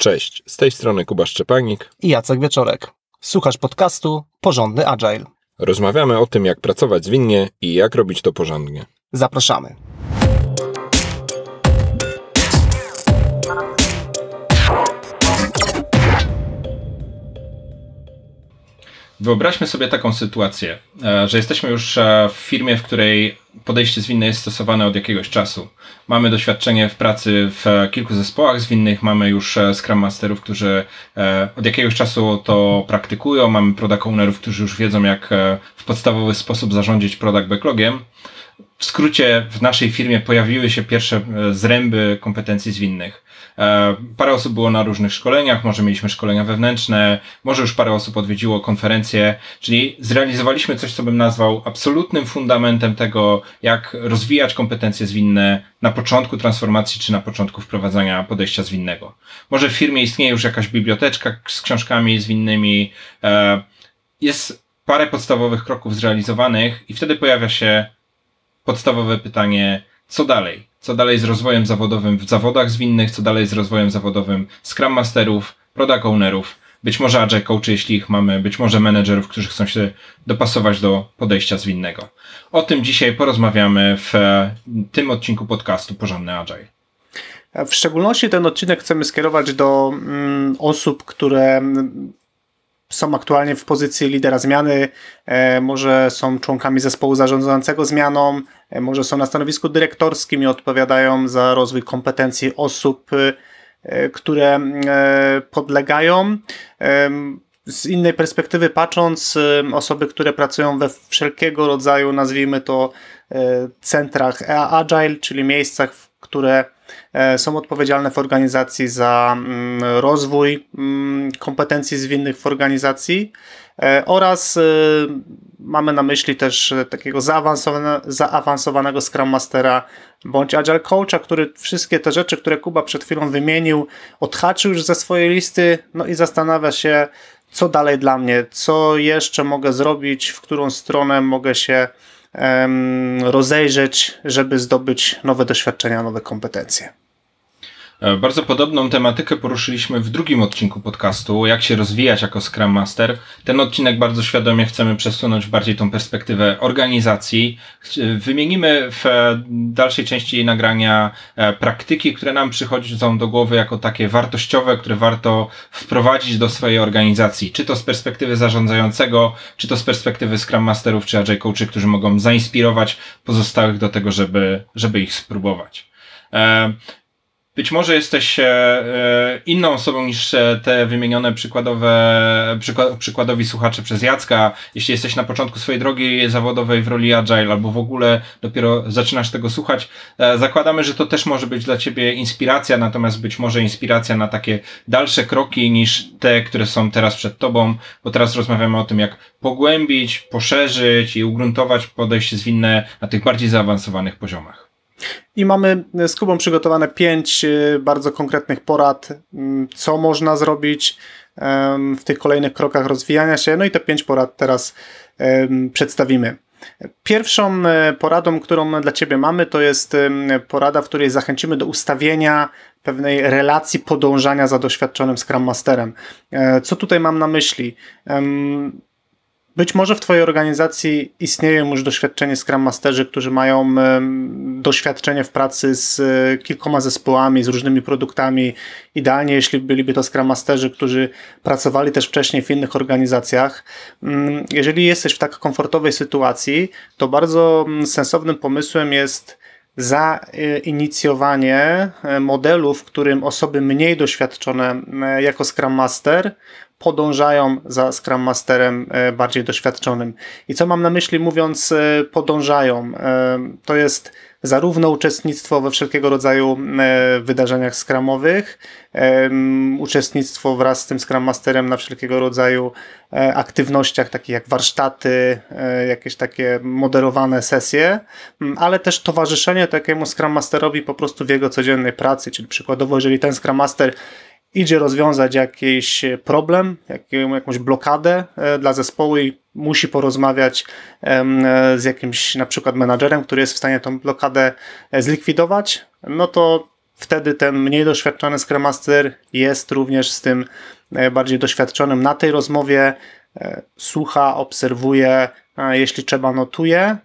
Cześć, z tej strony Kuba Szczepanik i Jacek Wieczorek. Słuchasz podcastu Porządny Agile. Rozmawiamy o tym, jak pracować zwinnie i jak robić to porządnie. Zapraszamy. Wyobraźmy sobie taką sytuację, e, że jesteśmy już e, w firmie, w której podejście zwinne jest stosowane od jakiegoś czasu. Mamy doświadczenie w pracy w kilku zespołach zwinnych, mamy już e, Scrum Masterów, którzy od jakiegoś czasu to praktykują, mamy Product Ownerów, którzy już wiedzą, jak w podstawowy sposób zarządzić product backlogiem. W skrócie, w naszej firmie pojawiły się pierwsze zręby kompetencji zwinnych. E, parę osób było na różnych szkoleniach, może mieliśmy szkolenia wewnętrzne, może już parę osób odwiedziło konferencje, czyli zrealizowaliśmy coś, co bym nazwał absolutnym fundamentem tego, jak rozwijać kompetencje zwinne na początku transformacji czy na początku wprowadzania podejścia zwinnego. Może w firmie istnieje już jakaś biblioteczka z książkami zwinnymi, e, jest parę podstawowych kroków zrealizowanych i wtedy pojawia się podstawowe pytanie, co dalej? Co dalej z rozwojem zawodowym w zawodach zwinnych, co dalej z rozwojem zawodowym Scrum Masterów, Product Ownerów, być może Agile Coachy, jeśli ich mamy, być może menedżerów, którzy chcą się dopasować do podejścia zwinnego. O tym dzisiaj porozmawiamy w tym odcinku podcastu Porządny Agile. W szczególności ten odcinek chcemy skierować do mm, osób, które są aktualnie w pozycji lidera zmiany, e, może są członkami zespołu zarządzającego zmianą, e, może są na stanowisku dyrektorskim i odpowiadają za rozwój kompetencji osób, e, które podlegają. Z innej perspektywy patrząc, osoby, które pracują we wszelkiego rodzaju, nazwijmy to, centrach agile, czyli miejscach, które E, są odpowiedzialne w organizacji za mm, rozwój mm, kompetencji zwinnych w organizacji e, oraz e, mamy na myśli też takiego zaawansowane, zaawansowanego Scrum Mastera bądź Agile Coacha, który wszystkie te rzeczy, które Kuba przed chwilą wymienił, odhaczył już ze swojej listy, no i zastanawia się, co dalej dla mnie, co jeszcze mogę zrobić, w którą stronę mogę się rozejrzeć, żeby zdobyć nowe doświadczenia, nowe kompetencje. E, bardzo podobną tematykę poruszyliśmy w drugim odcinku podcastu, jak się rozwijać jako Scrum Master. Ten odcinek bardzo świadomie chcemy przesunąć bardziej tą perspektywę organizacji. Wymienimy w dalszej części nagrania e, praktyki, które nam przychodzą do głowy jako takie wartościowe, które warto wprowadzić do swojej organizacji. Czy to z perspektywy zarządzającego, czy to z perspektywy Scrum Masterów, czy Agile Coachy, którzy mogą zainspirować pozostałych do tego, żeby, żeby ich spróbować. Być może jesteś e, e, inną osobą niż e, te wymienione przykładowe, przykładowi słuchacze przez Jacka. Jeśli jesteś na początku swojej drogi zawodowej w roli agile albo w ogóle dopiero zaczynasz tego słuchać, zakładamy, że to też może być dla ciebie inspiracja, natomiast być może inspiracja na takie dalsze kroki niż te, które są teraz przed tobą, bo teraz rozmawiamy o tym, jak pogłębić, poszerzyć i ugruntować podejście zwinne na tych bardziej zaawansowanych poziomach. I mamy z Kubą przygotowane pięć y, bardzo konkretnych porad, co można zrobić w tych kolejnych krokach rozwijania się. No i te pięć porad teraz przedstawimy. Pierwszą e, poradą, którą dla Ciebie mamy, to jest porada, w której zachęcimy do ustawienia pewnej relacji podążania za doświadczonym Scrum Masterem. E, co tutaj mam na myśli? Być może w Twojej organizacji istnieją już doświadczeni Scrum Masterzy, którzy mają doświadczenie w pracy z e, kilkoma zespołami, z różnymi produktami. Idealnie, jeśli byliby to Scrum Masterzy, którzy pracowali też wcześniej w innych organizacjach. Mm, jeżeli jesteś w tak komfortowej sytuacji, to bardzo mm, sensownym pomysłem jest zainicjowanie e, modelu, w którym osoby mniej doświadczone jako Scrum Master podążają za Scrum Masterem e, bardziej doświadczonym. I co mam na myśli mówiąc podążają? To jest zarówno uczestnictwo we wszelkiego rodzaju wydarzeniach skramowych, uczestnictwo wraz z tym Scrum Masterem na wszelkiego rodzaju e, aktywnościach, takich jak warsztaty, e, jakieś takie moderowane sesje, ale też towarzyszenie takiemu Scrum Masterowi po prostu w jego codziennej pracy, czyli przykładowo, jeżeli ten Scrum Master idzie rozwiązać jakiś problem, jakąś blokadę e, dla zespołu i musi porozmawiać z jakimś na przykład menadżerem, który jest w stanie tą blokadę zlikwidować, no to wtedy ten mniej doświadczony Scrum Master jest również z tym e, bardziej doświadczonym na tej rozmowie, e, słucha, obserwuje, jeśli trzeba notuje,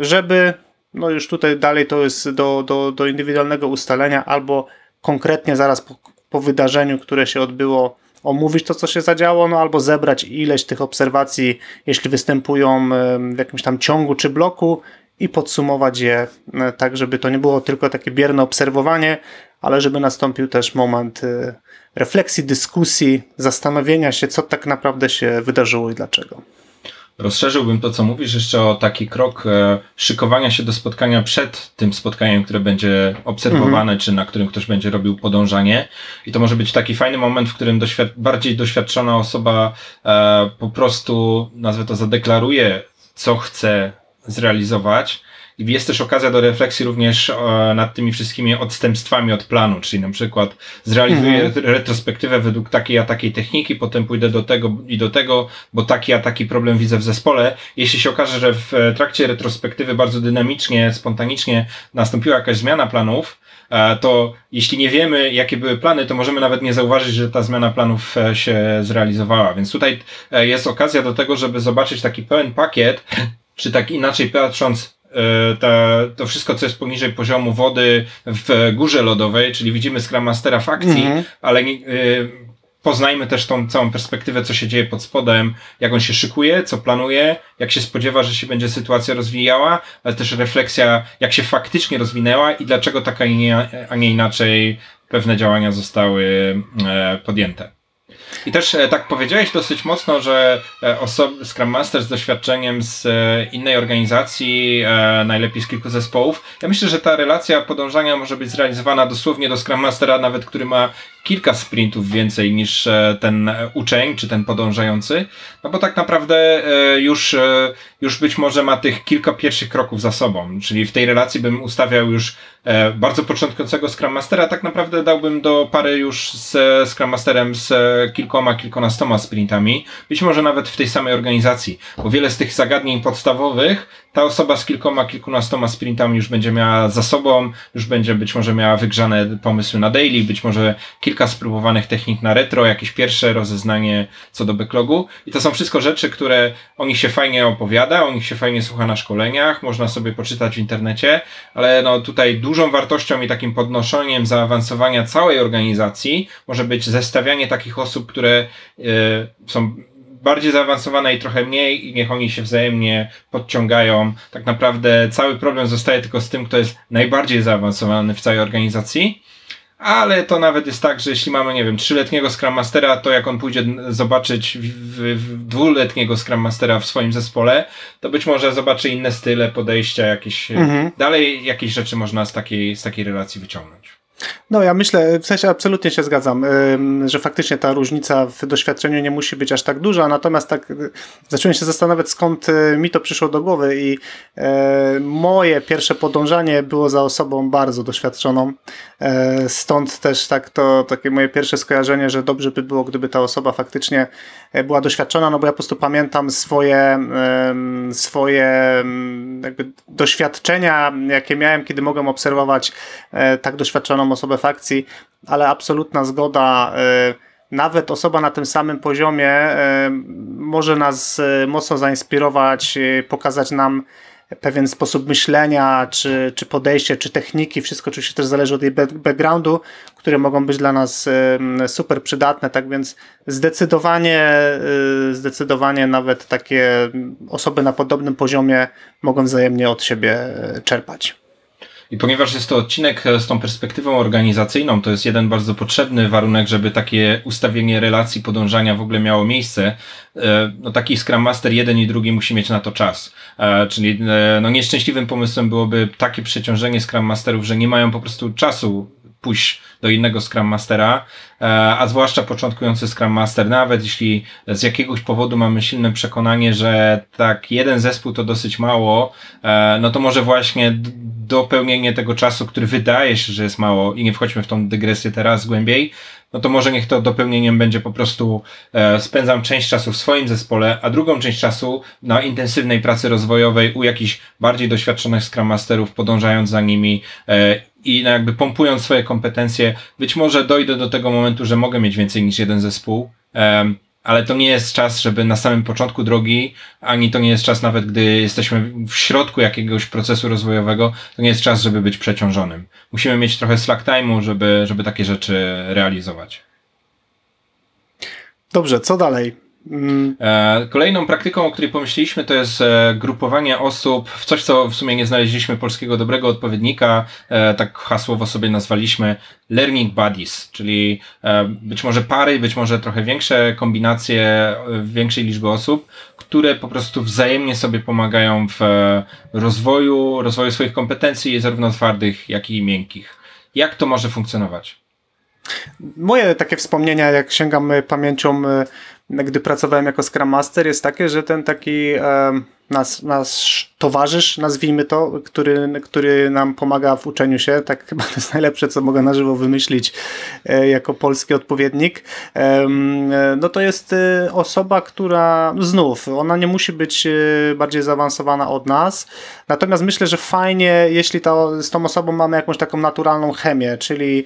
żeby, no już tutaj dalej to jest do, do, do indywidualnego ustalenia, albo konkretnie zaraz po, po wydarzeniu, które się odbyło, omówić to, co się zadziało, no albo zebrać ileś tych obserwacji, jeśli występują w jakimś tam ciągu czy bloku i podsumować je e, tak, żeby to nie było tylko takie bierne obserwowanie, ale żeby nastąpił też moment e, refleksji, dyskusji, zastanowienia się, co tak naprawdę się wydarzyło i dlaczego. Rozszerzyłbym to, co mówisz, jeszcze o taki krok e, szykowania się do spotkania przed tym spotkaniem, które będzie obserwowane, mhm. czy na którym ktoś będzie robił podążanie. I to może być taki fajny moment, w którym doświad bardziej doświadczona osoba e, po prostu, nazwę to, zadeklaruje, co chce zrealizować jest też okazja do refleksji również e, nad tymi wszystkimi odstępstwami od planu, czyli na przykład zrealizuję mhm. retrospektywę według takiej a takiej techniki, potem pójdę do tego i do tego, bo taki a taki problem widzę w zespole. Jeśli się okaże, że w e, trakcie retrospektywy bardzo dynamicznie, spontanicznie nastąpiła jakaś zmiana planów, e, to jeśli nie wiemy, jakie były plany, to możemy nawet nie zauważyć, że ta zmiana planów się zrealizowała. Więc tutaj jest okazja do tego, żeby zobaczyć taki pełen pakiet, czy tak inaczej patrząc, ta, to wszystko, co jest poniżej poziomu wody w górze lodowej, czyli widzimy Scrum Mastera w akcji, mm -hmm. ale nie, poznajmy też tą całą perspektywę, co się dzieje pod spodem, jak on się szykuje, co planuje, jak się spodziewa, że się będzie sytuacja rozwijała, ale też refleksja, jak się faktycznie rozwinęła i dlaczego tak, a nie inaczej pewne działania zostały e, podjęte. I też e, tak powiedziałeś dosyć mocno, że e, osoby, Scrum Master z doświadczeniem z e, innej organizacji, najlepiej z kilku zespołów. Ja myślę, że ta relacja podążania może być zrealizowana dosłownie do Scrum Mastera, nawet który ma kilka sprintów więcej niż ten uczeń czy ten podążający, no bo tak naprawdę już, już być może ma tych kilka pierwszych kroków za sobą, czyli w tej relacji bym ustawiał już bardzo początkującego Scrum Mastera, tak naprawdę dałbym do pary już z Scrum Masterem z kilkoma, kilkunastoma sprintami, być może nawet w tej samej organizacji, bo wiele z tych zagadnień podstawowych ta osoba z kilkoma, kilkunastoma sprintami już będzie miała za sobą, już będzie być może miała wygrzane pomysły na daily, być może kilka spróbowanych technik na retro, jakieś pierwsze rozeznanie co do backlogu. I to są wszystko rzeczy, które o nich się fajnie opowiada, o nich się fajnie słucha na szkoleniach, można sobie poczytać w internecie, ale no tutaj dużą wartością i takim podnoszeniem zaawansowania całej organizacji może być zestawianie takich osób, które y, są bardziej zaawansowane i trochę mniej i niech oni się wzajemnie podciągają. Tak naprawdę cały problem zostaje tylko z tym, kto jest najbardziej zaawansowany w całej organizacji. Ale to nawet jest tak, że jeśli mamy, nie wiem, trzyletniego Scrum Mastera, to jak on pójdzie zobaczyć w, w, dwuletniego Scrum Mastera w swoim zespole, to być może zobaczy inne style, podejścia, jakieś, mhm. dalej jakieś rzeczy można z takiej, z takiej relacji wyciągnąć. No ja myślę, w sensie absolutnie się zgadzam, że faktycznie ta różnica w doświadczeniu nie musi być aż tak duża, natomiast tak y, zacząłem się zastanawiać skąd y, mi to przyszło do głowy i e, moje pierwsze podążanie było za osobą bardzo doświadczoną, e, stąd też tak to takie moje pierwsze skojarzenie, że dobrze by było, gdyby ta osoba faktycznie e, była doświadczona, no bo ja po prostu pamiętam swoje, swoje jakby doświadczenia, jakie miałem, kiedy mogłem obserwować tak doświadczoną osobę fakcji, ale absolutna zgoda. E, nawet osoba na tym samym poziomie e, może nas e, mocno zainspirować, pokazać nam pewien sposób myślenia, czy, czy podejście, czy techniki. Wszystko oczywiście też zależy od jej backgroundu, które mogą być dla nas super przydatne. Tak więc zdecydowanie, zdecydowanie nawet takie osoby na podobnym poziomie mogą wzajemnie od siebie czerpać. I ponieważ jest to odcinek z tą perspektywą organizacyjną, to jest jeden bardzo potrzebny warunek, żeby takie ustawienie relacji, podążania w ogóle miało miejsce. E, no taki Scrum Master jeden i drugi musi mieć na to czas. E, czyli e, no nieszczęśliwym pomysłem byłoby takie przeciążenie Scrum Masterów, że nie mają po prostu czasu pójść do innego Scrum Mastera, a zwłaszcza początkujący Scrum Master, nawet jeśli z jakiegoś powodu mamy silne przekonanie, że tak jeden zespół to dosyć mało, no to może właśnie dopełnienie tego czasu, który wydaje się, że jest mało i nie wchodźmy w tą dygresję teraz głębiej, no to może niech to dopełnieniem będzie po prostu e, spędzam część czasu w swoim zespole, a drugą część czasu na intensywnej pracy rozwojowej u jakichś bardziej doświadczonych Scrum Masterów, podążając za nimi e, i no jakby pompując swoje kompetencje, być może dojdę do tego momentu, że mogę mieć więcej niż jeden zespół, um, ale to nie jest czas, żeby na samym początku drogi, ani to nie jest czas nawet, gdy jesteśmy w środku jakiegoś procesu rozwojowego, to nie jest czas, żeby być przeciążonym. Musimy mieć trochę slack time'u, żeby, żeby takie rzeczy realizować. Dobrze, co dalej? Mm. E, kolejną praktyką, o której pomyśleliśmy, to jest e, grupowanie osób w coś, co w sumie nie znaleźliśmy polskiego dobrego odpowiednika. E, tak hasłowo sobie nazwaliśmy learning buddies, czyli być może pary, być może trochę większe kombinacje większej liczby osób, które po prostu wzajemnie sobie pomagają w rozwoju, rozwoju swoich kompetencji, zarówno twardych, jak i miękkich. Jak to może funkcjonować? Moje takie wspomnienia, jak sięgam pamięcią gdy pracowałem jako Scrum Master, jest takie, że ten taki nasz, nasz towarzysz, nazwijmy to, który, który nam pomaga w uczeniu się, tak chyba to jest najlepsze, co mogę na żywo wymyślić e, jako polski odpowiednik, no to jest e, osoba, która znów, ona nie musi być e, bardziej zaawansowana od nas, natomiast myślę, że fajnie, jeśli to, z tą osobą mamy jakąś taką naturalną chemię, czyli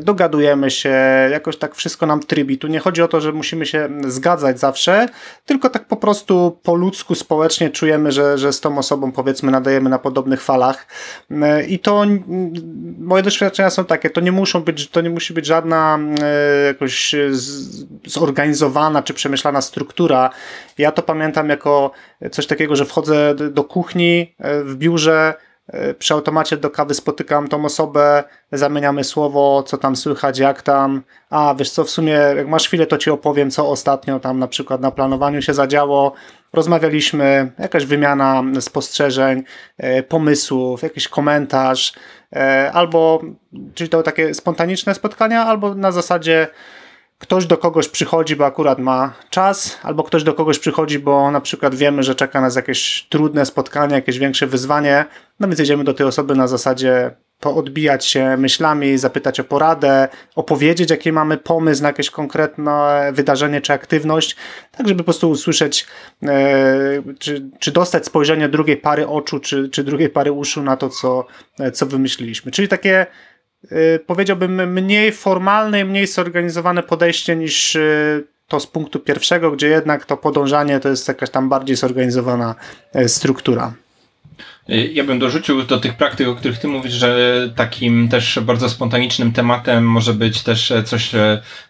dogadujemy się, jakoś tak wszystko nam trybi. Tu nie chodzi o to, że musimy się zgadzać zawsze, tylko tak po prostu po ludzku, społecznie czujemy, że, że z tą osobą powiedzmy nadajemy na podobnych falach i to moje doświadczenia są takie, to nie muszą być, to nie musi być żadna e, jakoś zorganizowana czy przemyślana struktura. Ja to pamiętam jako coś takiego, że wchodzę do kuchni e, w biurze, E, przy automacie do kawy spotykam tą osobę, zamieniamy słowo, co tam słychać, jak tam. A wiesz co, w sumie, jak masz chwilę, to ci opowiem, co ostatnio tam na przykład na planowaniu się zadziało. Rozmawialiśmy, jakaś wymiana spostrzeżeń, e, pomysłów, jakiś komentarz, e, albo, czyli to takie spontaniczne spotkania, albo na zasadzie ktoś do kogoś przychodzi, bo akurat ma czas, albo ktoś do kogoś przychodzi, bo na przykład wiemy, że czeka nas jakieś trudne spotkanie, jakieś większe wyzwanie, no więc jedziemy do tej osoby na zasadzie poodbijać się myślami, zapytać o poradę, opowiedzieć, jaki mamy pomysł na jakieś konkretne wydarzenie czy aktywność, tak żeby po prostu usłyszeć, e, czy, czy dostać spojrzenie drugiej pary oczu, czy, czy drugiej pary uszu na to, co, co wymyśliliśmy. Czyli takie powiedziałbym, mniej formalne i mniej zorganizowane podejście niż y, to z punktu pierwszego, gdzie jednak to podążanie to jest jakaś tam bardziej zorganizowana y, struktura. Ja bym dorzucił do tych praktyk, o których ty mówisz, że takim też bardzo spontanicznym tematem może być też coś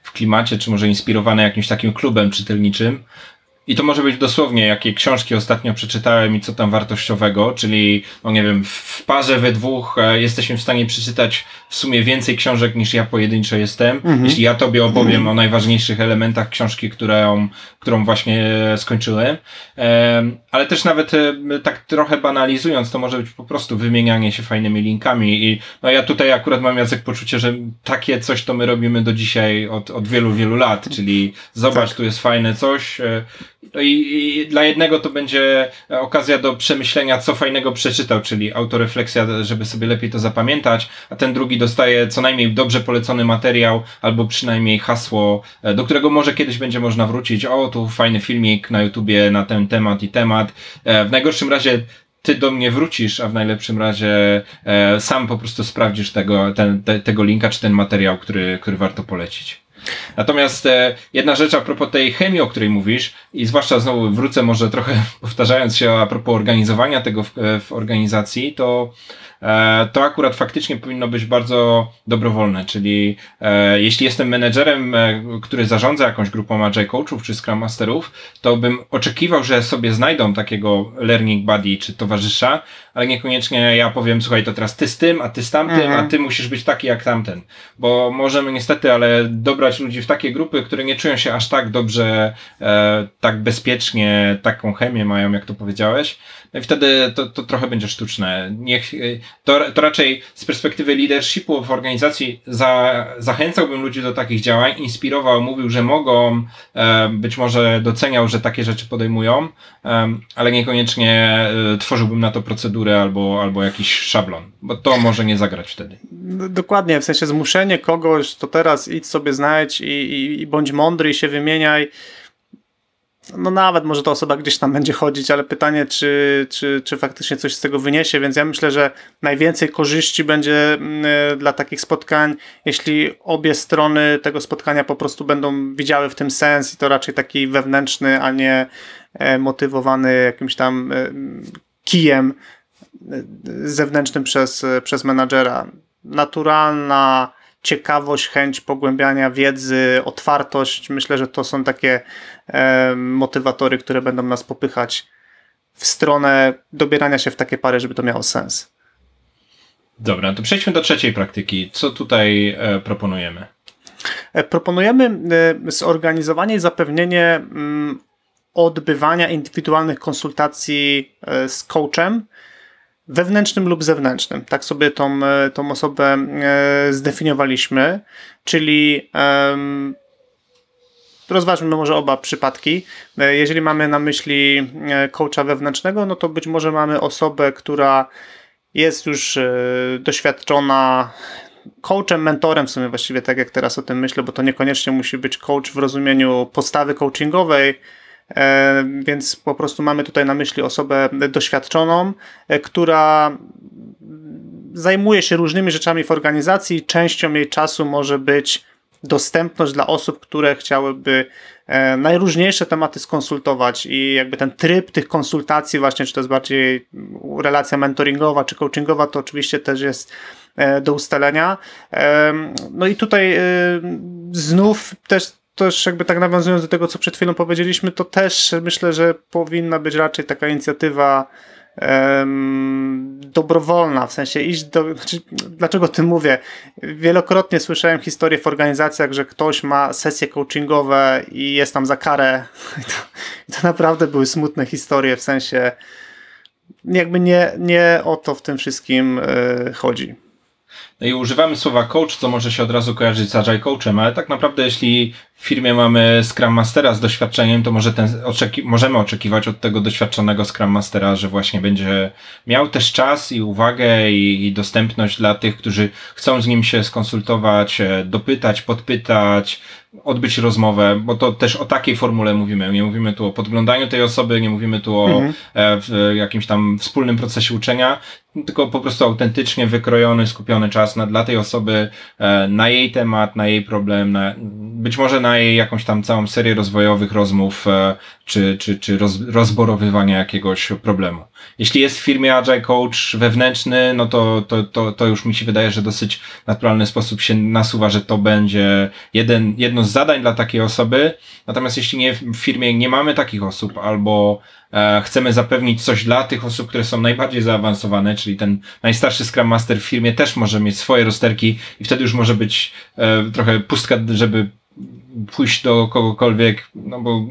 w klimacie, czy może inspirowane jakimś takim klubem czytelniczym. I to może być dosłownie, jakie książki ostatnio przeczytałem i co tam wartościowego, czyli, no nie wiem, w parze we dwóch e, jesteśmy w stanie przeczytać w sumie więcej książek niż ja pojedynczo jestem. Mhm. Jeśli ja tobie opowiem mhm. o najważniejszych elementach książki, którą, którą właśnie skończyłem. Ale też nawet e, tak trochę banalizując, to może być po prostu wymienianie się fajnymi linkami. I no ja tutaj akurat mam Jacek poczucie, że takie coś to my robimy do dzisiaj od, od wielu, wielu lat, czyli zobacz, tak. tu jest fajne coś, e, i, i, dla jednego to będzie okazja do przemyślenia, co fajnego przeczytał, czyli autorefleksja, żeby sobie lepiej to zapamiętać, a ten drugi dostaje co najmniej dobrze polecony materiał, albo przynajmniej hasło, e, do którego może kiedyś będzie można wrócić. O, tu fajny filmik na YouTubie na ten temat i temat. E, w najgorszym razie ty do mnie wrócisz, a w najlepszym razie e, sam po prostu sprawdzisz tego, ten, te, tego linka czy ten materiał, który, który warto polecić. Natomiast e, jedna rzecz a propos tej chemii, o której mówisz, i zwłaszcza znowu wrócę może trochę powtarzając się a propos organizowania tego w, e, w organizacji, to to akurat faktycznie powinno być bardzo dobrowolne, czyli e, jeśli jestem menedżerem, e, który zarządza jakąś grupą agile coachów czy scrum masterów, to bym oczekiwał, że sobie znajdą takiego learning buddy czy towarzysza, ale niekoniecznie ja powiem, słuchaj, to teraz ty z tym, a ty z tamtym, mhm. a ty musisz być taki jak tamten. Bo możemy niestety, ale dobrać ludzi w takie grupy, które nie czują się aż tak dobrze, e, tak bezpiecznie, taką chemię mają, jak to powiedziałeś. No wtedy to, to trochę będzie sztuczne. Niech, to, to raczej z perspektywy leadershipu w organizacji za, zachęcałbym ludzi do takich działań, inspirował, mówił, że mogą, e, być może doceniał, że takie rzeczy podejmują, e, ale niekoniecznie e, tworzyłbym na to procedurę albo, albo jakiś szablon, bo to może nie zagrać wtedy. Dokładnie, w sensie zmuszenie kogoś, to teraz idź sobie znajdź i, i, i bądź mądry i się wymieniaj no nawet może ta osoba gdzieś tam będzie chodzić, ale pytanie, czy, czy, czy faktycznie coś z tego wyniesie, więc ja myślę, że najwięcej korzyści będzie mm, dla takich spotkań, jeśli obie strony tego spotkania po prostu będą widziały w tym sens i to raczej taki wewnętrzny, a nie e, motywowany jakimś tam e, kijem e, zewnętrznym przez, przez menadżera. Naturalna ciekawość, chęć pogłębiania wiedzy, otwartość. Myślę, że to są takie e, motywatory, które będą nas popychać w stronę dobierania się w takie pary, żeby to miało sens. Dobra, to przejdźmy do trzeciej praktyki. Co tutaj e, proponujemy? E, proponujemy e, zorganizowanie i zapewnienie mm, odbywania indywidualnych konsultacji e, z coachem wewnętrznym lub zewnętrznym. Tak sobie tą, e, tą osobę e, zdefiniowaliśmy, czyli rozważmy może oba przypadki. E, jeżeli mamy na myśli coacha wewnętrznego, no to być może mamy osobę, która jest już doświadczona coachem, mentorem w sumie właściwie tak jak teraz o tym myślę, bo to niekoniecznie musi być coach w rozumieniu postawy coachingowej, więc po prostu mamy tutaj na myśli osobę doświadczoną, e, która zajmuje się różnymi rzeczami w organizacji. Częścią jej czasu może być dostępność dla osób, które chciałyby e, najróżniejsze tematy skonsultować i jakby ten tryb tych konsultacji właśnie, czy to jest bardziej relacja mentoringowa, czy coachingowa, to oczywiście też jest do ustalenia. No i tutaj znów też też jakby tak nawiązując do tego, co przed chwilą powiedzieliśmy, to też myślę, że powinna być raczej taka inicjatywa um, dobrowolna, w sensie iść do... Znaczy, dlaczego o tym mówię? Wielokrotnie słyszałem historię w organizacjach, że ktoś ma sesje coachingowe i jest tam za karę. I to, i to naprawdę były smutne historie, w sensie jakby nie, nie o to w tym wszystkim y, chodzi. No i używamy słowa coach, co może się od razu kojarzyć z agile coachem, ale tak naprawdę jeśli w firmie mamy Scrum Mastera z doświadczeniem, to może ten, oczeki możemy oczekiwać od tego doświadczonego Scrum Mastera, że właśnie będzie miał też czas i uwagę i, i dostępność dla tych, którzy chcą z nim się skonsultować, e, dopytać, podpytać, odbyć rozmowę, bo to też o takiej formule mówimy. Nie mówimy tu o podglądaniu tej osoby, nie mówimy tu o mhm. e, jakimś tam wspólnym procesie uczenia, tylko po prostu autentycznie wykrojony, skupiony czas na, dla tej osoby, e, na jej temat, na jej problem, na, być może na jej jakąś tam całą serię rozwojowych rozmów, e, czy, czy, czy roz, rozborowywania jakiegoś problemu. Jeśli jest w firmie Agile Coach wewnętrzny, no to, to, to, to już mi się wydaje, że dosyć naturalny sposób się nasuwa, że to będzie jeden, jedno z zadań dla takiej osoby. Natomiast jeśli nie, w firmie nie mamy takich osób, albo e, chcemy zapewnić coś dla tych osób, które są najbardziej zaawansowane, czyli ten najstarszy Scrum Master w firmie też może mieć swoje rozterki i wtedy już może być e, trochę pustka, żeby pójść do kogokolwiek, no bo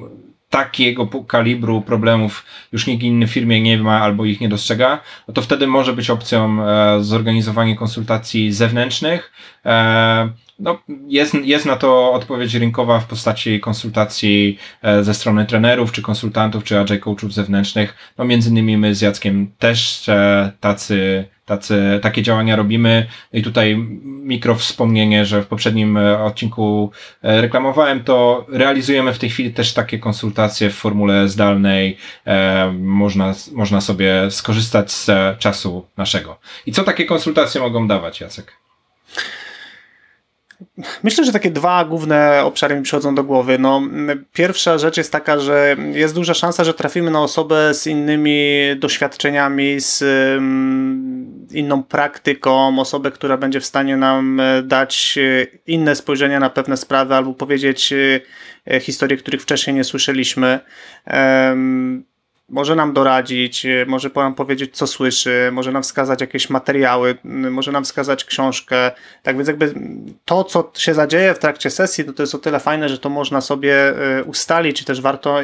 takiego kalibru problemów już nikt inny w firmie nie ma albo ich nie dostrzega, no to wtedy może być opcją e, zorganizowanie konsultacji zewnętrznych. E, no, jest, jest na to odpowiedź rynkowa w postaci konsultacji e, ze strony trenerów, czy konsultantów, czy agile coachów zewnętrznych. No, między innymi my z Jackiem też e, tacy tacy, takie działania robimy. I tutaj mikro wspomnienie, że w poprzednim e, odcinku e, reklamowałem to. Realizujemy w tej chwili też takie konsultacje w formule zdalnej. E, można, można sobie skorzystać z czasu naszego. I co takie konsultacje mogą dawać, Jacek? Myślę, że takie dwa główne obszary mi przychodzą do głowy. No, pierwsza rzecz jest taka, że jest duża szansa, że trafimy na osobę z innymi doświadczeniami, z um, inną praktyką, osobę, która będzie w stanie nam e, dać e, inne spojrzenie na pewne sprawy albo powiedzieć e, historie, których wcześniej nie słyszeliśmy. Może nam doradzić, y, może nam powiedzieć, co słyszy, może nam wskazać jakieś materiały, może nam wskazać książkę. Tak więc jakby to, co się zadzieje w trakcie sesji, to, to jest o tyle fajne, że to można sobie y, ustalić, czy też warto,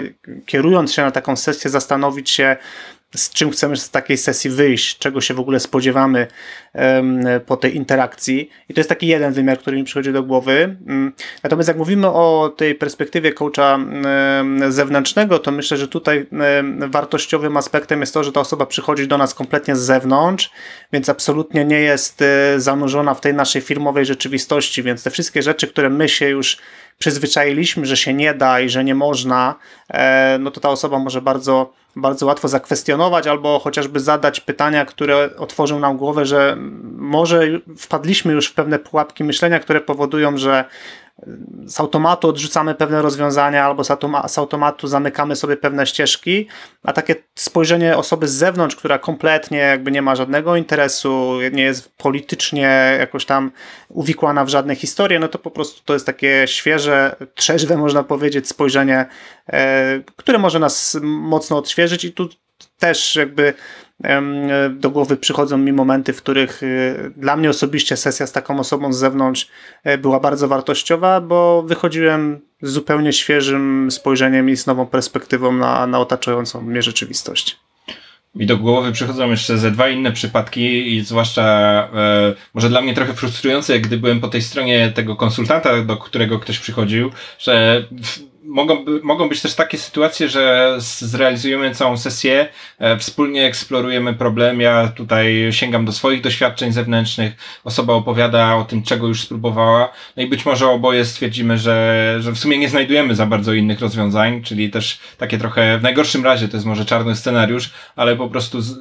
kierując się na taką sesję, zastanowić się, z czym chcemy z takiej sesji wyjść, czego się w ogóle spodziewamy po tej interakcji. I to jest taki jeden wymiar, który mi przychodzi do głowy. Um, natomiast jak mówimy o tej perspektywie coacha zewnętrznego, to myślę, że tutaj wartościowym aspektem jest to, że ta osoba przychodzi do nas kompletnie z zewnątrz, więc absolutnie nie jest e, zanurzona w tej naszej firmowej rzeczywistości, więc te wszystkie rzeczy, które my się już przyzwyczailiśmy, że się nie da i że nie można, e, no to ta osoba może bardzo, bardzo łatwo zakwestionować albo chociażby zadać pytania, które otworzą nam głowę, że może wpadliśmy już w pewne pułapki myślenia, które powodują, że z automatu odrzucamy pewne rozwiązania albo z, automa z, automatu zamykamy sobie pewne ścieżki, a takie spojrzenie osoby z zewnątrz, która kompletnie jakby nie ma żadnego interesu, nie jest politycznie jakoś tam uwikłana w żadne historie, no to po prostu to jest takie świeże, trzeźwe można powiedzieć spojrzenie, e, które może nas mocno odświeżyć i tu też jakby do głowy przychodzą mi momenty, w których y, dla mnie osobiście sesja z taką osobą z zewnątrz e, była bardzo wartościowa, bo wychodziłem z zupełnie świeżym spojrzeniem i z nową perspektywą na, na otaczającą mnie rzeczywistość. Mi do głowy przychodzą jeszcze ze dwa inne przypadki i zwłaszcza e, może dla mnie trochę frustrujące, gdy byłem po tej stronie tego konsultanta, do którego ktoś przychodził, że mogą, mogą być też takie sytuacje, że zrealizujemy całą sesję, e, wspólnie eksplorujemy problem, ja tutaj sięgam do swoich doświadczeń zewnętrznych, osoba opowiada o tym, czego już spróbowała, no i być może oboje stwierdzimy, że, że w sumie nie znajdujemy za bardzo innych rozwiązań, czyli też takie trochę, w najgorszym razie to jest może czarny scenariusz, ale po prostu z,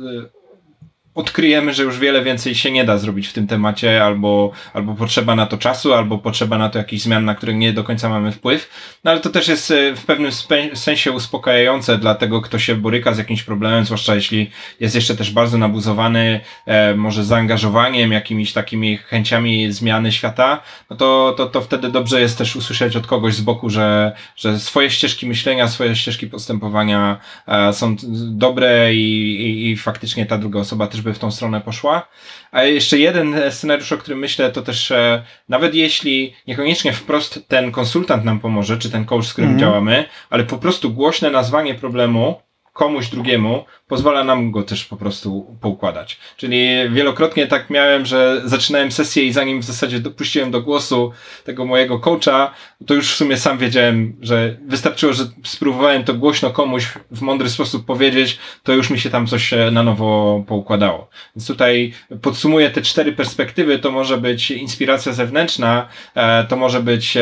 odkryjemy, że już wiele więcej się nie da zrobić w tym temacie, albo, albo potrzeba na to czasu, albo potrzeba na to jakichś zmian, na które nie do końca mamy wpływ. No ale to też jest e, w pewnym sensie uspokajające dla tego, kto się boryka z jakimś problemem, zwłaszcza jeśli jest jeszcze też bardzo nabuzowany, e, może zaangażowaniem, jakimiś takimi chęciami zmiany świata, no to, to, to wtedy dobrze jest też usłyszeć od kogoś z boku, że, że swoje ścieżki myślenia, swoje ścieżki postępowania e, są dobre i, i, i faktycznie ta druga osoba też by w tą stronę poszła. A jeszcze jeden scenariusz, o którym myślę, to też e, nawet jeśli niekoniecznie wprost ten konsultant nam pomoże, czy ten coach, z którym mm. działamy, ale po prostu głośne nazwanie problemu komuś drugiemu pozwala nam go też po prostu poukładać. Czyli wielokrotnie tak miałem, że zaczynałem sesję i zanim w zasadzie dopuściłem do głosu tego mojego coacha, to już w sumie sam wiedziałem, że wystarczyło, że spróbowałem to głośno komuś w mądry sposób powiedzieć, to już mi się tam coś na nowo poukładało. Więc tutaj podsumuję te cztery perspektywy, to może być inspiracja zewnętrzna, e, to może być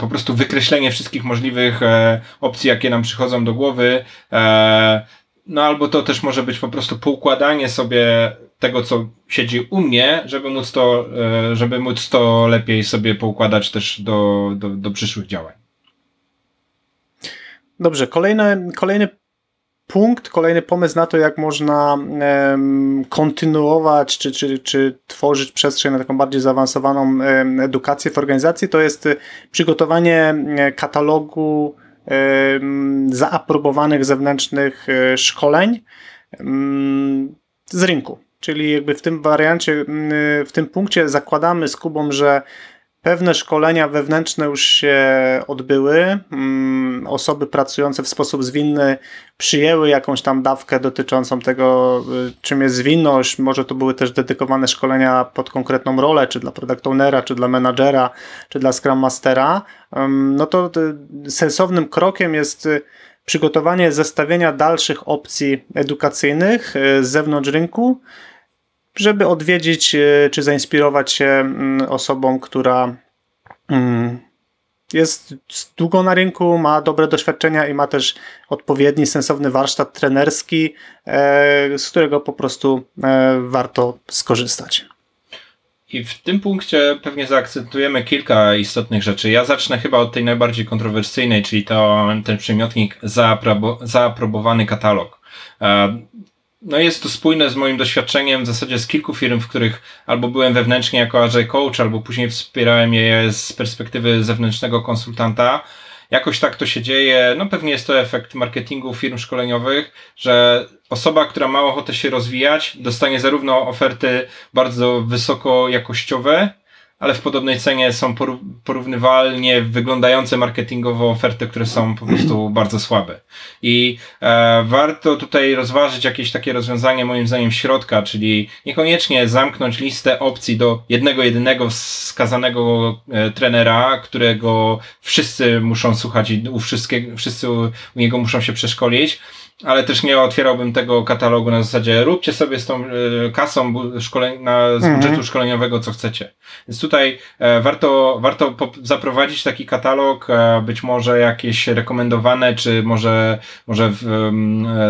po prostu wykreślenie wszystkich możliwych e, opcji, jakie nam przychodzą do głowy, e, no albo to też może być po prostu poukładanie sobie tego, co siedzi u mnie, żeby móc to, e, żeby móc to lepiej sobie poukładać też do, do, do przyszłych działań. Dobrze, kolejny, kolejny punkt, kolejny pomysł na to, jak można kontynuować czy, czy, czy tworzyć przestrzeń na taką bardziej zaawansowaną edukację w organizacji, to jest przygotowanie katalogu zaaprobowanych zewnętrznych e, szkoleń z rynku. Czyli jakby w tym wariancie, w tym punkcie zakładamy z Kubą, że Pewne szkolenia wewnętrzne już się odbyły. Mm, osoby pracujące w sposób zwinny przyjęły jakąś tam dawkę dotyczącą tego, y, czym jest zwinność. Może to były też dedykowane szkolenia pod konkretną rolę, czy dla product ownera, czy dla menadżera, czy dla scrum mastera. No to sensownym krokiem jest y, przygotowanie zestawienia dalszych opcji edukacyjnych y, z zewnątrz rynku żeby odwiedzić e, czy zainspirować się mm, osobą, która mm, jest długo na rynku, ma dobre doświadczenia i ma też odpowiedni, sensowny warsztat trenerski, e, z którego po prostu e, warto skorzystać. I w tym punkcie pewnie zaakcentujemy kilka istotnych rzeczy. Ja zacznę chyba od tej najbardziej kontrowersyjnej, czyli to, ten przymiotnik zaaprobo, zaaprobowany katalog. No jest to spójne z moim doświadczeniem w zasadzie z kilku firm, w których albo byłem wewnętrznie jako Agile Coach, albo później wspierałem je z perspektywy zewnętrznego konsultanta. Jakoś tak to się dzieje. No pewnie jest to efekt marketingu firm szkoleniowych, że osoba, która ma ochotę się rozwijać, dostanie zarówno oferty bardzo wysoko jakościowe, ale w podobnej cenie są porównywalnie wyglądające marketingowo oferty, które są po prostu bardzo słabe. I e, warto tutaj rozważyć jakieś takie rozwiązanie, moim zdaniem, środka, czyli niekoniecznie zamknąć listę opcji do jednego, jedynego wskazanego e, trenera, którego wszyscy muszą słuchać i u wszystkie, wszyscy u niego muszą się przeszkolić, ale też nie otwierałbym tego katalogu na zasadzie róbcie sobie z tą y, kasą szkoleń, na, z mhm. budżetu szkoleniowego co chcecie. Więc tutaj e, warto, warto zaprowadzić taki katalog, e, być może jakieś rekomendowane, czy może, może w,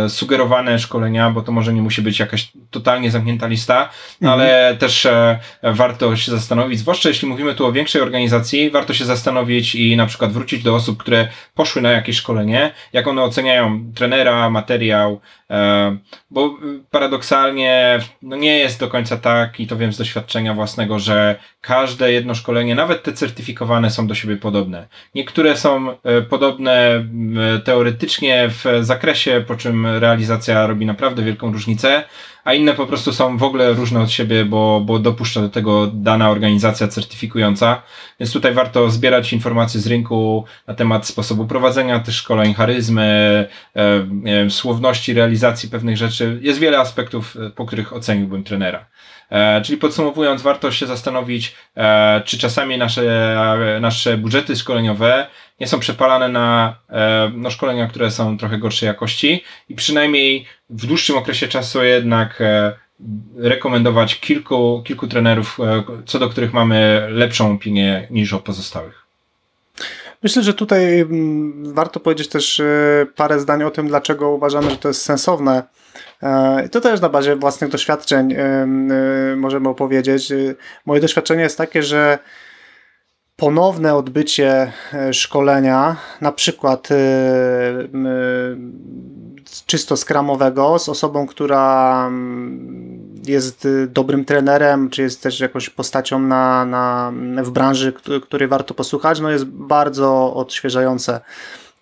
e, sugerowane szkolenia, bo to może nie musi być jakaś totalnie zamknięta lista, mhm. ale też e, warto się zastanowić, zwłaszcza jeśli mówimy tu o większej organizacji, warto się zastanowić i na przykład wrócić do osób, które poszły na jakieś szkolenie, jak one oceniają trenera, materiał, e, bo paradoksalnie no nie jest do końca tak i to wiem z doświadczenia własnego, że każde jedno szkolenie, nawet te certyfikowane są do siebie podobne. Niektóre są e, podobne teoretycznie w zakresie, po czym realizacja robi naprawdę wielką różnicę, a inne po prostu są w ogóle różne od siebie, bo, bo dopuszcza do tego dana organizacja certyfikująca. Więc tutaj warto zbierać informacje z rynku na temat sposobu prowadzenia tych szkoleń, charyzmy, e, słowności realizacji pewnych rzeczy. Jest wiele aspektów, e, po których oceniłbym trenera. E, czyli podsumowując, warto się zastanowić, e, czy czasami nasze, nasze budżety szkoleniowe nie są przepalane na e, no, szkolenia, które są trochę gorszej jakości i przynajmniej w dłuższym okresie czasu jednak rekomendować kilku, kilku trenerów, co do których mamy lepszą opinię niż o pozostałych. Myślę, że tutaj mm, warto powiedzieć też parę zdań o tym, dlaczego uważamy, że to jest sensowne E, to też na bazie własnych doświadczeń e, możemy opowiedzieć. E, moje doświadczenie jest takie, że ponowne odbycie szkolenia, na przykład czysto skramowego z osobą, która jest dobrym trenerem, czy jest też jakąś postacią na, na, w branży, której warto posłuchać, no jest bardzo odświeżające.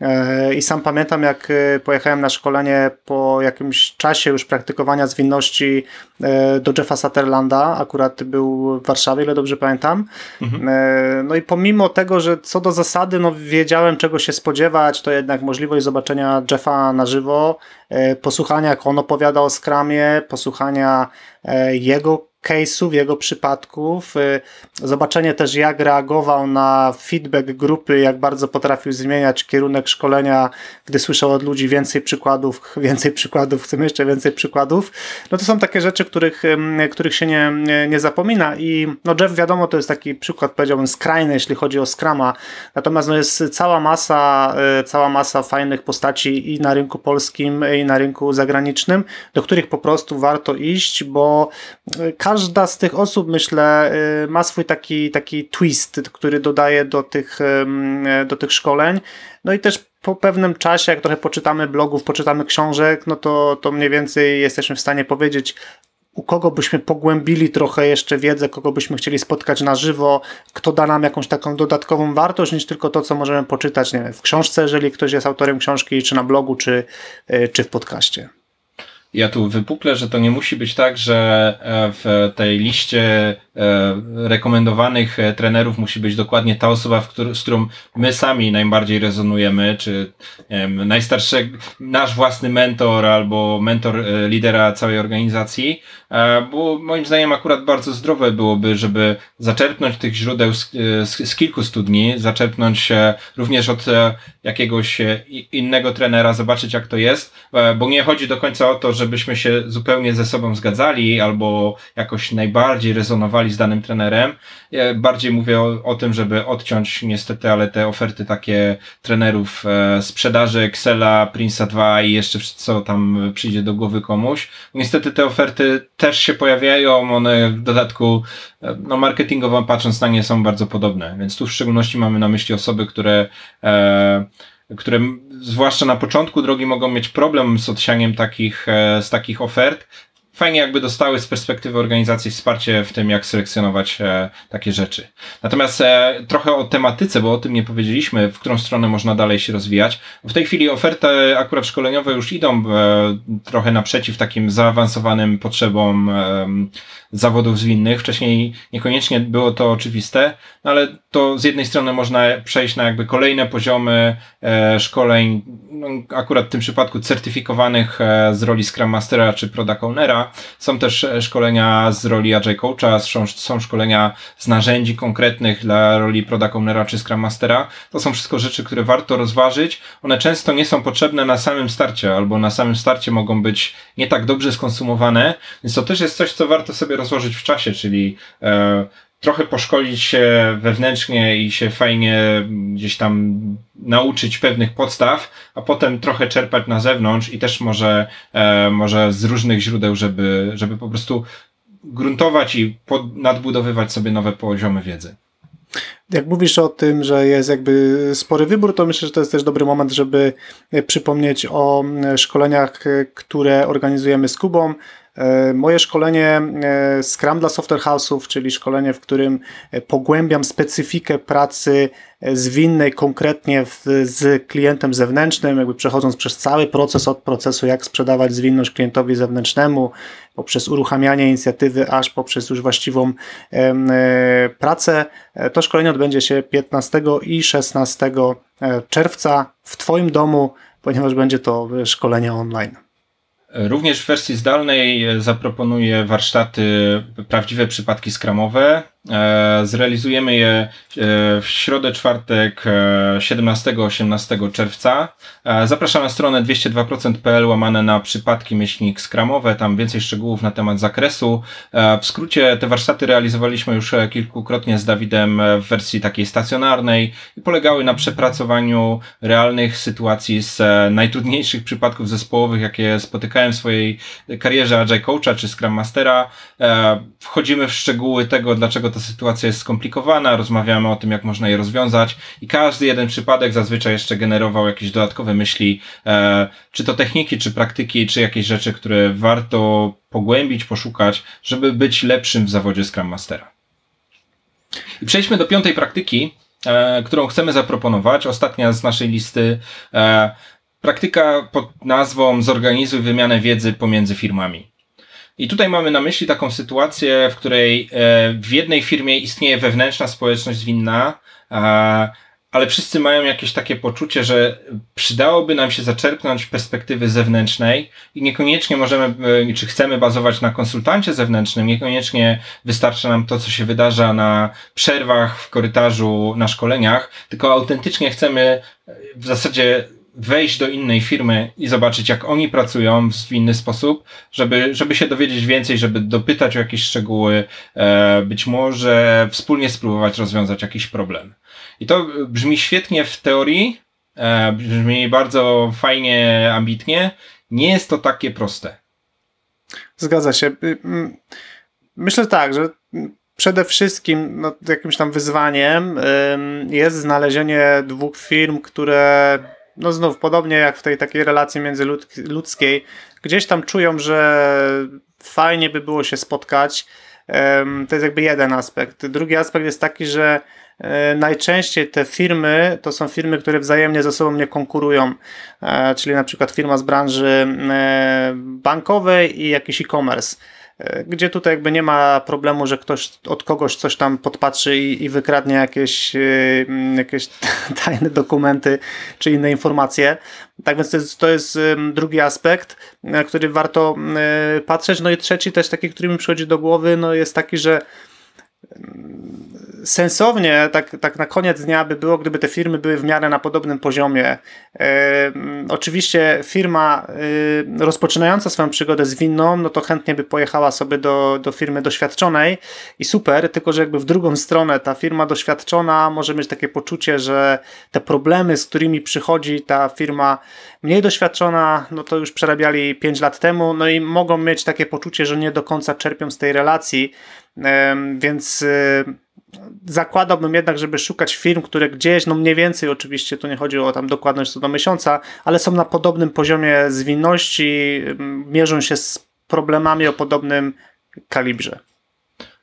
E, I sam pamiętam, jak e, pojechałem na szkolenie po jakimś czasie już praktykowania zwinności e, do Jeffa Sutherlanda, akurat był w Warszawie, ile dobrze pamiętam. Mhm. No i pomimo tego, że co do zasady, no wiedziałem czego się spodziewać, to jednak możliwość zobaczenia Jeffa na żywo, posłuchania jak on opowiada o skramie, posłuchania jego case'ów, jego przypadków, y, zobaczenie też jak reagował na feedback grupy, jak bardzo potrafił zmieniać kierunek szkolenia, gdy słyszał od ludzi więcej przykładów, więcej przykładów, chcemy jeszcze więcej przykładów, no to są takie rzeczy, których, których się nie, nie, zapomina i no Jeff wiadomo to jest taki przykład powiedziałbym skrajny, jeśli chodzi o Scrama, natomiast no jest cała masa, y, cała masa fajnych postaci i na rynku polskim i na rynku zagranicznym, do których po prostu warto iść, bo każdy każda z tych osób, myślę, y, ma swój taki, taki twist, który dodaje do tych, do tych szkoleń. No i też po pewnym czasie, jak trochę poczytamy blogów, poczytamy książek, no to, to mniej więcej jesteśmy w stanie powiedzieć, u kogo byśmy pogłębili trochę jeszcze wiedzę, kogo byśmy chcieli spotkać na żywo, kto da nam jakąś taką dodatkową wartość, niż tylko to, co możemy poczytać nie wiem, w książce, jeżeli ktoś jest autorem książki, czy na blogu, czy, y, czy w podcaście. Ja tu wypuklę, że to nie musi być tak, że e, w tej liście e, rekomendowanych e, trenerów musi być dokładnie ta osoba, z którą my sami najbardziej rezonujemy, czy najstarszy, nasz własny mentor albo mentor lidera całej organizacji, bo moim zdaniem akurat bardzo zdrowe byłoby, żeby zaczerpnąć tych źródeł z, z, kilku studni, zaczerpnąć również od jakiegoś innego trenera, zobaczyć jak to jest, bo nie chodzi do końca o to, żebyśmy się zupełnie ze sobą zgadzali albo jakoś najbardziej rezonowali z danym trenerem. Ja bardziej mówię o, o tym, żeby odciąć niestety, ale te oferty takie trenerów e, sprzedaży Excela, Prince'a 2 i jeszcze co tam przyjdzie do głowy komuś. Niestety te oferty też się pojawiają, one w dodatku e, no marketingowo patrząc na nie są bardzo podobne, więc tu w szczególności mamy na myśli osoby, które e, które zwłaszcza na początku drogi mogą mieć problem z odsianiem takich, e, z takich ofert, fajnie jakby dostały z perspektywy organizacji wsparcie w tym, jak selekcjonować e, takie rzeczy. Natomiast e, trochę o tematyce, bo o tym nie powiedzieliśmy, w którą stronę można dalej się rozwijać. W tej chwili oferty akurat szkoleniowe już idą trochę naprzeciw takim zaawansowanym potrzebom zawodów zwinnych. Wcześniej niekoniecznie było to oczywiste, no ale to z jednej strony można przejść na jakby kolejne poziomy e, szkoleń, no, akurat w tym przypadku certyfikowanych e, z roli Scrum Mastera czy Product Ownera. Są też e, szkolenia z roli Agile Coacha, są, są szkolenia z narzędzi konkretnych dla roli Product Ownera czy Scrum Mastera. To są wszystko rzeczy, które warto rozważyć. One często nie są potrzebne na samym starcie, albo na samym starcie mogą być nie tak dobrze skonsumowane, więc to też jest coś, co warto sobie rozłożyć w czasie, czyli e, trochę poszkolić się wewnętrznie i się fajnie gdzieś tam nauczyć pewnych podstaw, a potem trochę czerpać na zewnątrz i też może, e, może z różnych źródeł, żeby, żeby po prostu gruntować i pod, nadbudowywać sobie nowe poziomy wiedzy. Jak mówisz o tym, że jest jakby spory wybór, to myślę, że to jest też dobry moment, żeby przypomnieć o szkoleniach, które organizujemy z Kubą. E, moje szkolenie e, Scrum dla Software House'ów, czyli szkolenie, w którym pogłębiam specyfikę pracy zwinnej konkretnie w, z klientem zewnętrznym, jakby przechodząc przez cały proces od procesu, jak sprzedawać zwinność klientowi zewnętrznemu, poprzez uruchamianie inicjatywy, aż poprzez już właściwą e, pracę. To szkolenie odbędzie się 15 i 16 czerwca w Twoim domu, ponieważ będzie to szkolenie online. Również w wersji zdalnej zaproponuję warsztaty prawdziwe przypadki skramowe. E, zrealizujemy je e, w środę, czwartek 17-18 e, czerwca. Zapraszam na stronę 202%.pl łamane na przypadki myślnik skramowe, tam więcej szczegółów na temat zakresu. W skrócie te warsztaty realizowaliśmy już kilkukrotnie z Dawidem w wersji takiej stacjonarnej i polegały na przepracowaniu realnych sytuacji z najtrudniejszych przypadków zespołowych, jakie spotykałem w swojej karierze Agile Coacha czy Scrum Mastera. Wchodzimy w szczegóły tego, dlaczego ta sytuacja jest skomplikowana, rozmawiamy o tym, jak można je rozwiązać i każdy jeden przypadek zazwyczaj jeszcze generował jakieś dodatkowe myśli, e, czy to techniki, czy praktyki, czy jakieś rzeczy, które warto pogłębić, poszukać, żeby być lepszym w zawodzie Scrum Mastera. I przejdźmy do piątej praktyki, e, którą chcemy zaproponować. Ostatnia z naszej listy. E, praktyka pod nazwą Zorganizuj wymianę wiedzy pomiędzy firmami. I tutaj mamy na myśli taką sytuację, w której e, w jednej firmie istnieje wewnętrzna społeczność zwinna, ale wszyscy mają jakieś takie poczucie, że przydałoby nam się zaczerpnąć perspektywy zewnętrznej i niekoniecznie możemy, e, czy chcemy bazować na konsultancie zewnętrznym, niekoniecznie wystarcza nam to, co się wydarza na przerwach w korytarzu, na szkoleniach, tylko autentycznie chcemy w zasadzie wejść do innej firmy i zobaczyć, jak oni pracują w inny sposób, żeby, żeby się dowiedzieć więcej, żeby dopytać o jakieś szczegóły, e, być może wspólnie spróbować rozwiązać jakiś problem. I to brzmi świetnie w teorii, e, brzmi bardzo fajnie, ambitnie. Nie jest to takie proste. Zgadza się. Y, myślę tak, że przede wszystkim no, jakimś tam wyzwaniem jest znalezienie dwóch firm, które no znów, podobnie jak w tej takiej relacji międzyludzkiej, gdzieś tam czują, że fajnie by było się spotkać. To jest jakby jeden aspekt. Drugi aspekt jest taki, że e, najczęściej te firmy to są firmy, które wzajemnie ze sobą nie konkurują, e, czyli na przykład firma z branży e, bankowej i jakiś e-commerce gdzie tutaj jakby nie ma problemu, że ktoś od kogoś coś tam podpatrzy i, i wykradnie jakieś, y, jakieś tajne dokumenty czy inne informacje. Tak więc to jest, to jest drugi aspekt, na który warto y, patrzeć. No i trzeci też taki, który mi przychodzi do głowy, no jest taki, że sensownie, tak, tak na koniec dnia by było, gdyby te firmy były w miarę na podobnym poziomie. E, oczywiście firma e, rozpoczynająca swoją przygodę z winną, no to chętnie by pojechała sobie do, do firmy doświadczonej i super, tylko że jakby w drugą stronę ta firma doświadczona może mieć takie poczucie, że te problemy, z którymi przychodzi ta firma mniej doświadczona, no to już przerabiali 5 lat temu, no i mogą mieć takie poczucie, że nie do końca czerpią z tej relacji, więc y, zakładałbym jednak, żeby szukać firm, które gdzieś, no mniej więcej oczywiście, tu nie chodzi o tam dokładność co do miesiąca, ale są na podobnym poziomie zwinności, mierzą się z problemami o podobnym kalibrze.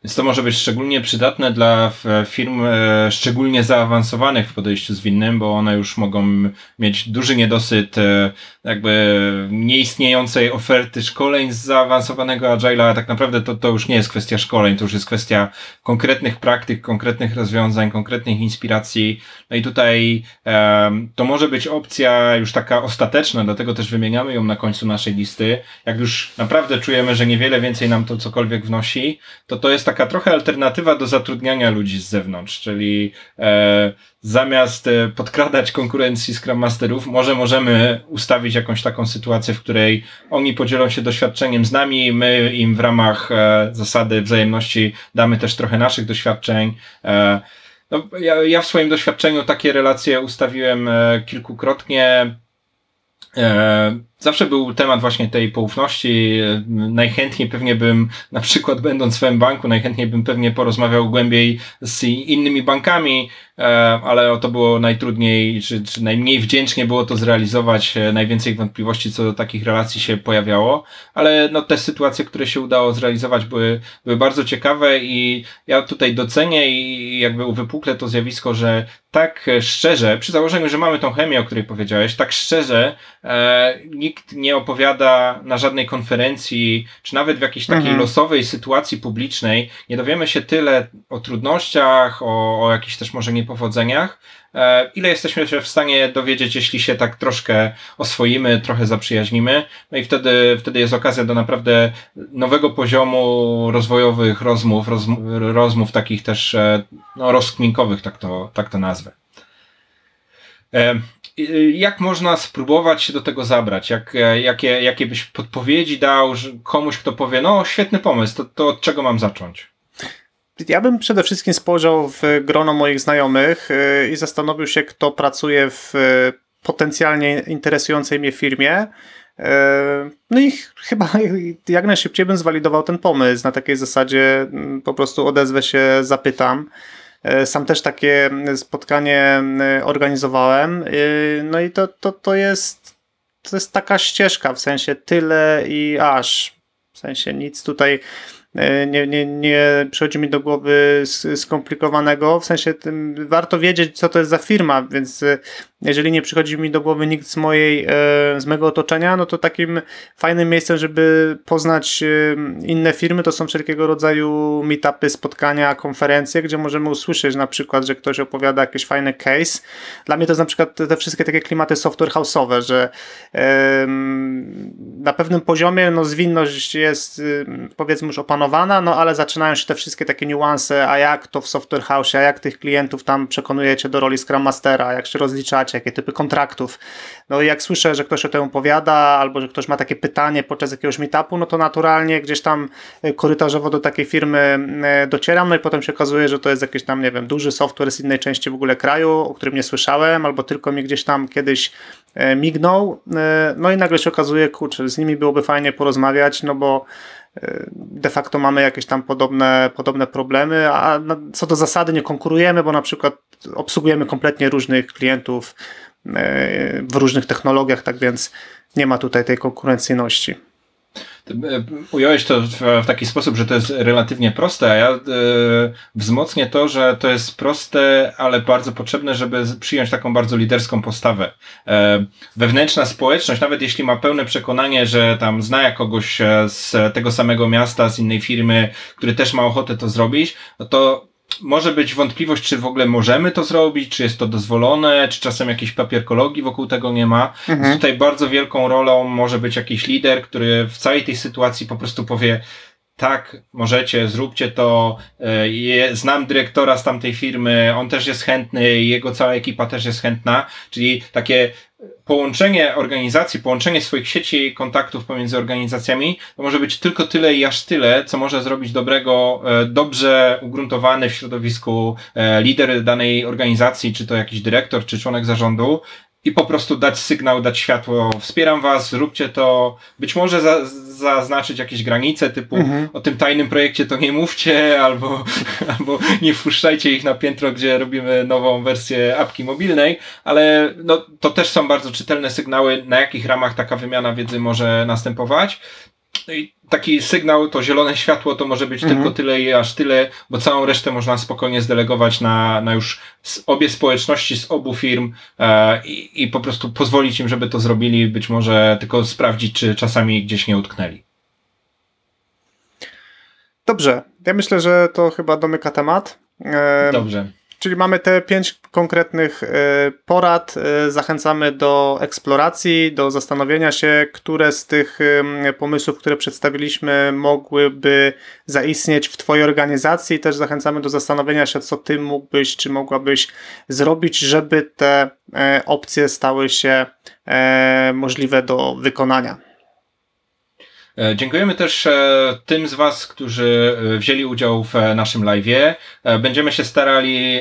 Więc to może być szczególnie przydatne dla firm e, szczególnie zaawansowanych w podejściu zwinnym, bo one już mogą mieć duży niedosyt e, jakby nieistniejącej oferty szkoleń z zaawansowanego Agile'a, tak naprawdę to, to już nie jest kwestia szkoleń, to już jest kwestia konkretnych praktyk, konkretnych rozwiązań, konkretnych inspiracji. No i tutaj um, to może być opcja już taka ostateczna, dlatego też wymieniamy ją na końcu naszej listy. Jak już naprawdę czujemy, że niewiele więcej nam to cokolwiek wnosi, to to jest taka trochę alternatywa do zatrudniania ludzi z zewnątrz, czyli e, zamiast e, podkradać konkurencji Scrum Masterów, może możemy ustawić jakąś taką sytuację, w której oni podzielą się doświadczeniem z nami, my im w ramach e, zasady wzajemności damy też trochę naszych doświadczeń. E, no, ja, ja w swoim doświadczeniu takie relacje ustawiłem e, kilkukrotnie. E, zawsze był temat właśnie tej poufności. E, najchętniej pewnie bym, na przykład będąc w M-Banku, najchętniej bym pewnie porozmawiał głębiej z innymi bankami, e, ale to było najtrudniej, czy, czy najmniej wdzięcznie było to zrealizować. E, najwięcej wątpliwości co do takich relacji się pojawiało, ale no, te sytuacje, które się udało zrealizować były, były bardzo ciekawe i ja tutaj docenię i jakby uwypuklę to zjawisko, że tak szczerze, przy założeniu, że mamy tą chemię, o której powiedziałeś, tak szczerze e, nikt nie opowiada na żadnej konferencji, czy nawet w jakiejś takiej Mhm. losowej sytuacji publicznej, nie dowiemy się tyle o trudnościach, o, o jakichś też może niepowodzeniach, e, ile jesteśmy się w stanie dowiedzieć, jeśli się tak troszkę oswoimy, trochę zaprzyjaźnimy. No i wtedy, wtedy jest okazja do naprawdę nowego poziomu rozwojowych rozmów, rozmów, rozmów takich też e, no, rozkminkowych, tak to, tak to nazwę. Y, Jak można spróbować się do tego zabrać? Jak, e, jakie, jakie byś podpowiedzi dał komuś, kto powie, no świetny pomysł, to, to od czego mam zacząć? Ja bym przede wszystkim spojrzał w grono moich znajomych y, i zastanowił się, kto pracuje w y, potencjalnie interesującej mnie firmie. No i ch- chyba jak najszybciej bym zwalidował ten pomysł. Na takiej zasadzie mm, po prostu odezwę się, zapytam. Y, Sam też takie spotkanie y, organizowałem. y, No i to, to, to jest to jest taka ścieżka, w sensie tyle i aż. W sensie nic tutaj e, nie, nie, nie przychodzi mi do głowy skomplikowanego. W sensie tym, warto wiedzieć, co to jest za firma, więc e, jeżeli nie przychodzi mi do głowy nikt z mojej, e, z mojego otoczenia, no to takim fajnym miejscem, żeby poznać e, inne firmy, to są wszelkiego rodzaju meetupy, spotkania, konferencje, gdzie możemy usłyszeć na przykład, że ktoś opowiada jakiś fajny case. Dla mnie to jest na przykład te wszystkie takie klimaty software house'owe, że na pewnym poziomie no, zwinność jest powiedzmy już opanowana, no ale zaczynają się te wszystkie takie niuanse, a jak to w software house, a jak tych klientów tam przekonujecie do roli Scrum Mastera, jak się rozliczacie, jakie typy kontraktów. No i jak słyszę, że ktoś o tym opowiada, albo że ktoś ma takie pytanie podczas jakiegoś meetupu, no to naturalnie gdzieś tam y, korytarzowo do takiej firmy y, docieram, no i potem się okazuje, że to jest jakiś tam, nie wiem, duży software z innej części w ogóle kraju, o którym nie słyszałem, albo tylko mi gdzieś tam kiedyś e, mignął, e, no i nagle się okazuje, kurczę, z nimi byłoby fajnie porozmawiać, no bo e, de facto mamy jakieś tam podobne, podobne problemy, a co do zasady nie konkurujemy, bo na przykład obsługujemy kompletnie różnych klientów e, w różnych technologiach, tak więc nie ma tutaj tej konkurencyjności. E, Ująłeś to w, taki sposób, że to jest relatywnie proste, a ja e, wzmocnię to, że to jest proste, ale bardzo potrzebne, żeby przyjąć taką bardzo liderską postawę. E, wewnętrzna społeczność, nawet jeśli ma pełne przekonanie, że tam zna kogoś z tego samego miasta, z innej firmy, który też ma ochotę to zrobić, no to może być wątpliwość, czy w ogóle możemy to zrobić, czy jest to dozwolone, czy czasem jakiejś papierkologii wokół tego nie ma. Więc tutaj bardzo wielką rolą może być jakiś lider, który w całej tej sytuacji po prostu powie, tak, możecie, zróbcie to. e, Je, znam dyrektora z tamtej firmy, on też jest chętny, jego cała ekipa też jest chętna. Czyli takie połączenie organizacji, połączenie swoich sieci kontaktów pomiędzy organizacjami, to może być tylko tyle i aż tyle, co może zrobić dobrego, e, dobrze ugruntowany w środowisku e, lider danej organizacji, czy to jakiś dyrektor, czy członek zarządu. I po prostu dać sygnał, dać światło, wspieram was, zróbcie to. Być może za, zaznaczyć jakieś granice, typu Mhm. o tym tajnym projekcie to nie mówcie, albo, albo nie wpuszczajcie ich na piętro, gdzie robimy nową wersję apki mobilnej, ale no, to też są bardzo czytelne sygnały, na jakich ramach taka wymiana wiedzy może następować. No i taki sygnał, to zielone światło, to może być Mhm. tylko tyle i aż tyle, bo całą resztę można spokojnie zdelegować na, na już z obie społeczności, z obu firm e, i, i po prostu pozwolić im, żeby to zrobili, być może tylko sprawdzić, czy czasami gdzieś nie utknęli. Dobrze, ja myślę, że to chyba domyka temat. E, Dobrze. Czyli mamy te pięć konkretnych e, porad. E, Zachęcamy do eksploracji, do zastanowienia się, które z tych pomysłów, które przedstawiliśmy, mogłyby zaistnieć w Twojej organizacji. Też zachęcamy do zastanowienia się, co Ty mógłbyś czy mogłabyś zrobić, żeby te e, opcje stały się możliwe do wykonania. E, Dziękujemy też e, tym z Was, którzy e, wzięli udział w naszym live'ie. Będziemy się starali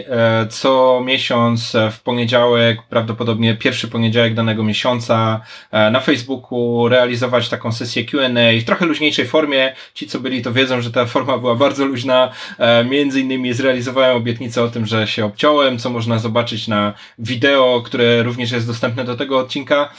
co miesiąc w poniedziałek, prawdopodobnie pierwszy poniedziałek danego miesiąca na Facebooku realizować taką sesję Q&A w trochę luźniejszej formie. Ci, co byli, to wiedzą, że ta forma była bardzo luźna. Między innymi zrealizowałem obietnicę o tym, że się obciąłem, co można zobaczyć na wideo, które również jest dostępne do tego odcinka.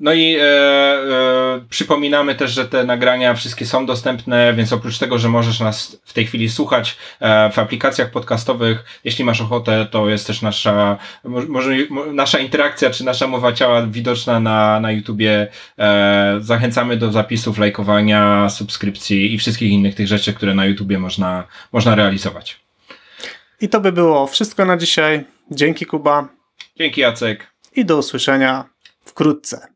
No i e, e, przypominamy też, że te nagrania wszystkie są dostępne, więc oprócz tego, że możesz nas w tej chwili słuchać e, w aplikacjach podcastowych, jeśli masz ochotę, to jest też nasza, mo- może, mo- nasza interakcja czy nasza mowa ciała widoczna na, na YouTubie. E, zachęcamy do zapisów, lajkowania, subskrypcji i wszystkich innych tych rzeczy, które na YouTubie można, można realizować. I to by było wszystko na dzisiaj. Dzięki Kuba Dzięki Jacek. i do usłyszenia wkrótce.